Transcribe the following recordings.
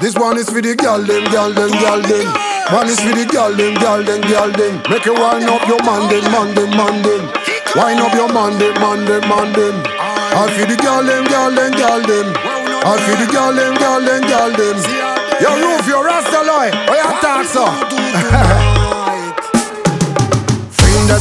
This one is for the girl them, girl them, girl them. One is for the girl them, girl them, girl them. Make you wind up your man them, man them, man them. Wind up your man them, man them, man them. All for the girl them, girl them, girl them. All for the girl them, girl them, girl them. Your roof, your rasta loy. Oh, you talk.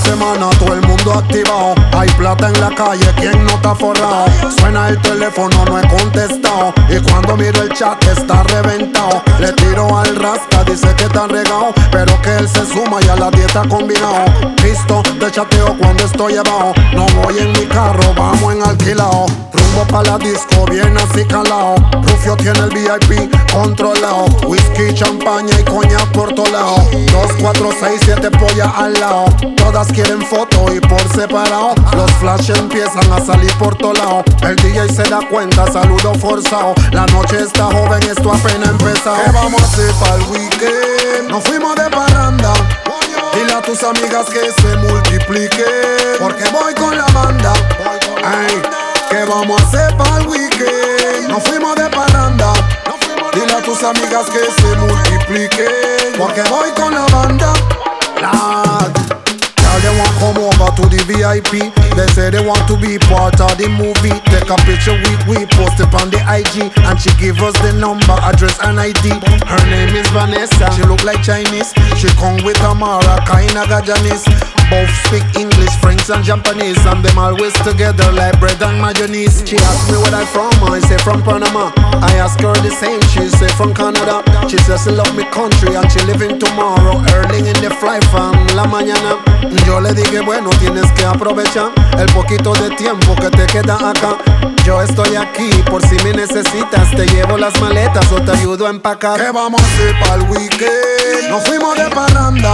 semana todo el mundo activado. Hay plata en la calle, ¿quién no está forrado? Suena el teléfono, no he contestado. Y cuando miro el chat está reventado. Le tiro al rasta, dice que está regado. Pero que él se suma y a la dieta combinado. Visto de chateo cuando estoy abajo. No voy en mi carro, vamos en alquilado. Rumbo pa' la disco, bien así calado. Rufio tiene el VIP controlado. Whisky, champaña y coña por todo lado. 2, 4, 6, 7 polla al lado quieren foto y por separado. Los flash empiezan a salir por todo lado. El DJ se da cuenta, saludo forzado. La noche está joven, esto apenas empezado. ¿Qué vamos a hacer para el weekend? Nos fuimos de parranda. Dile a tus amigas que se multipliquen. Porque voy con la banda. Ay, ¿qué vamos a hacer para el weekend? Nos fuimos de parranda. Dile a tus amigas que se multipliquen. Porque voy con la banda. Girl, they want come over to the VIP. They say they want to be part of the movie. Take a picture with we post it on the IG, and she give us the number, address, and ID. Her name is Vanessa. She look like Chinese. She come with Amara, kinda Gajanese. Both speak English, French and Japanese, and them always together like bread and mayonnaise. She asked me where I from, I say from Panama. I ask her the same, she say from Canada. She says she love me country and she living tomorrow, early in the flight from la mañana. Yo le dije, bueno, tienes que aprovechar el poquito de tiempo que te queda acá. Yo estoy aquí por si me necesitas. Te llevo las maletas o te ayudo a empacar. ¿Qué vamos a hacer weekend? Nos fuimos de parranda.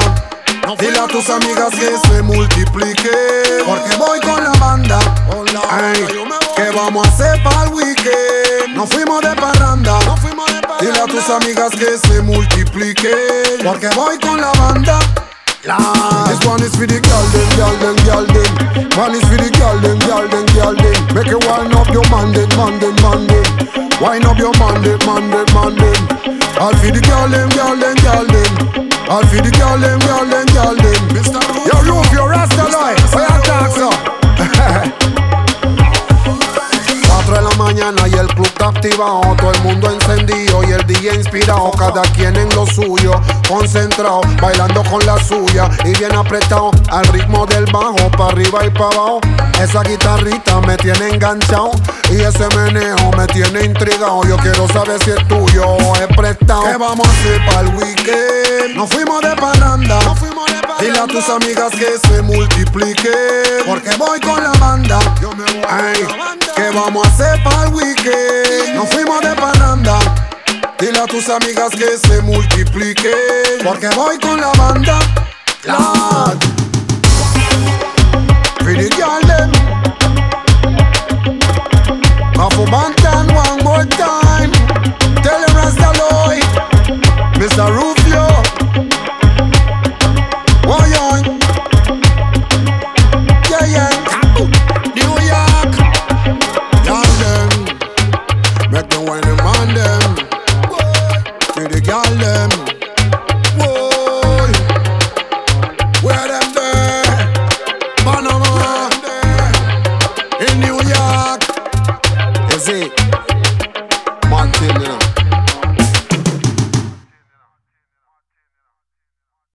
Dile a tus amigas que se multipliquen. Porque voy con la banda. ¿qué vamos a hacer para el weekend? Nos fuimos de parranda. Dile a tus amigas que se multipliquen. Porque voy con la banda. This one is for the girl them, girl them, girl them. One is for the girl them, girl them, girl them. Make you wind up your man them, man them, man them. Wind up your man them, man them, man them. All for the girl them, girl them, girl them. All for the girl them, girl them, y el club está activado. Todo el mundo encendido y el día inspirado. Cada quien en lo suyo, concentrado, bailando con la suya y bien apretado. Al ritmo del bajo, para arriba y para abajo. Esa guitarrita me tiene enganchado y ese meneo me tiene intrigado. Yo quiero saber si es tuyo o es prestado. ¿Qué vamos a hacer para el weekend? Nos fuimos de parranda. Dile a tus amigas que se multipliquen. Porque voy con la banda. Yo me voy Ay, ¿Qué vamos a hacer para el weekend? Nos fuimos de pananda. Dile a tus amigas que se multipliquen. Porque voy con la banda. Lad. Pretty girl them. music.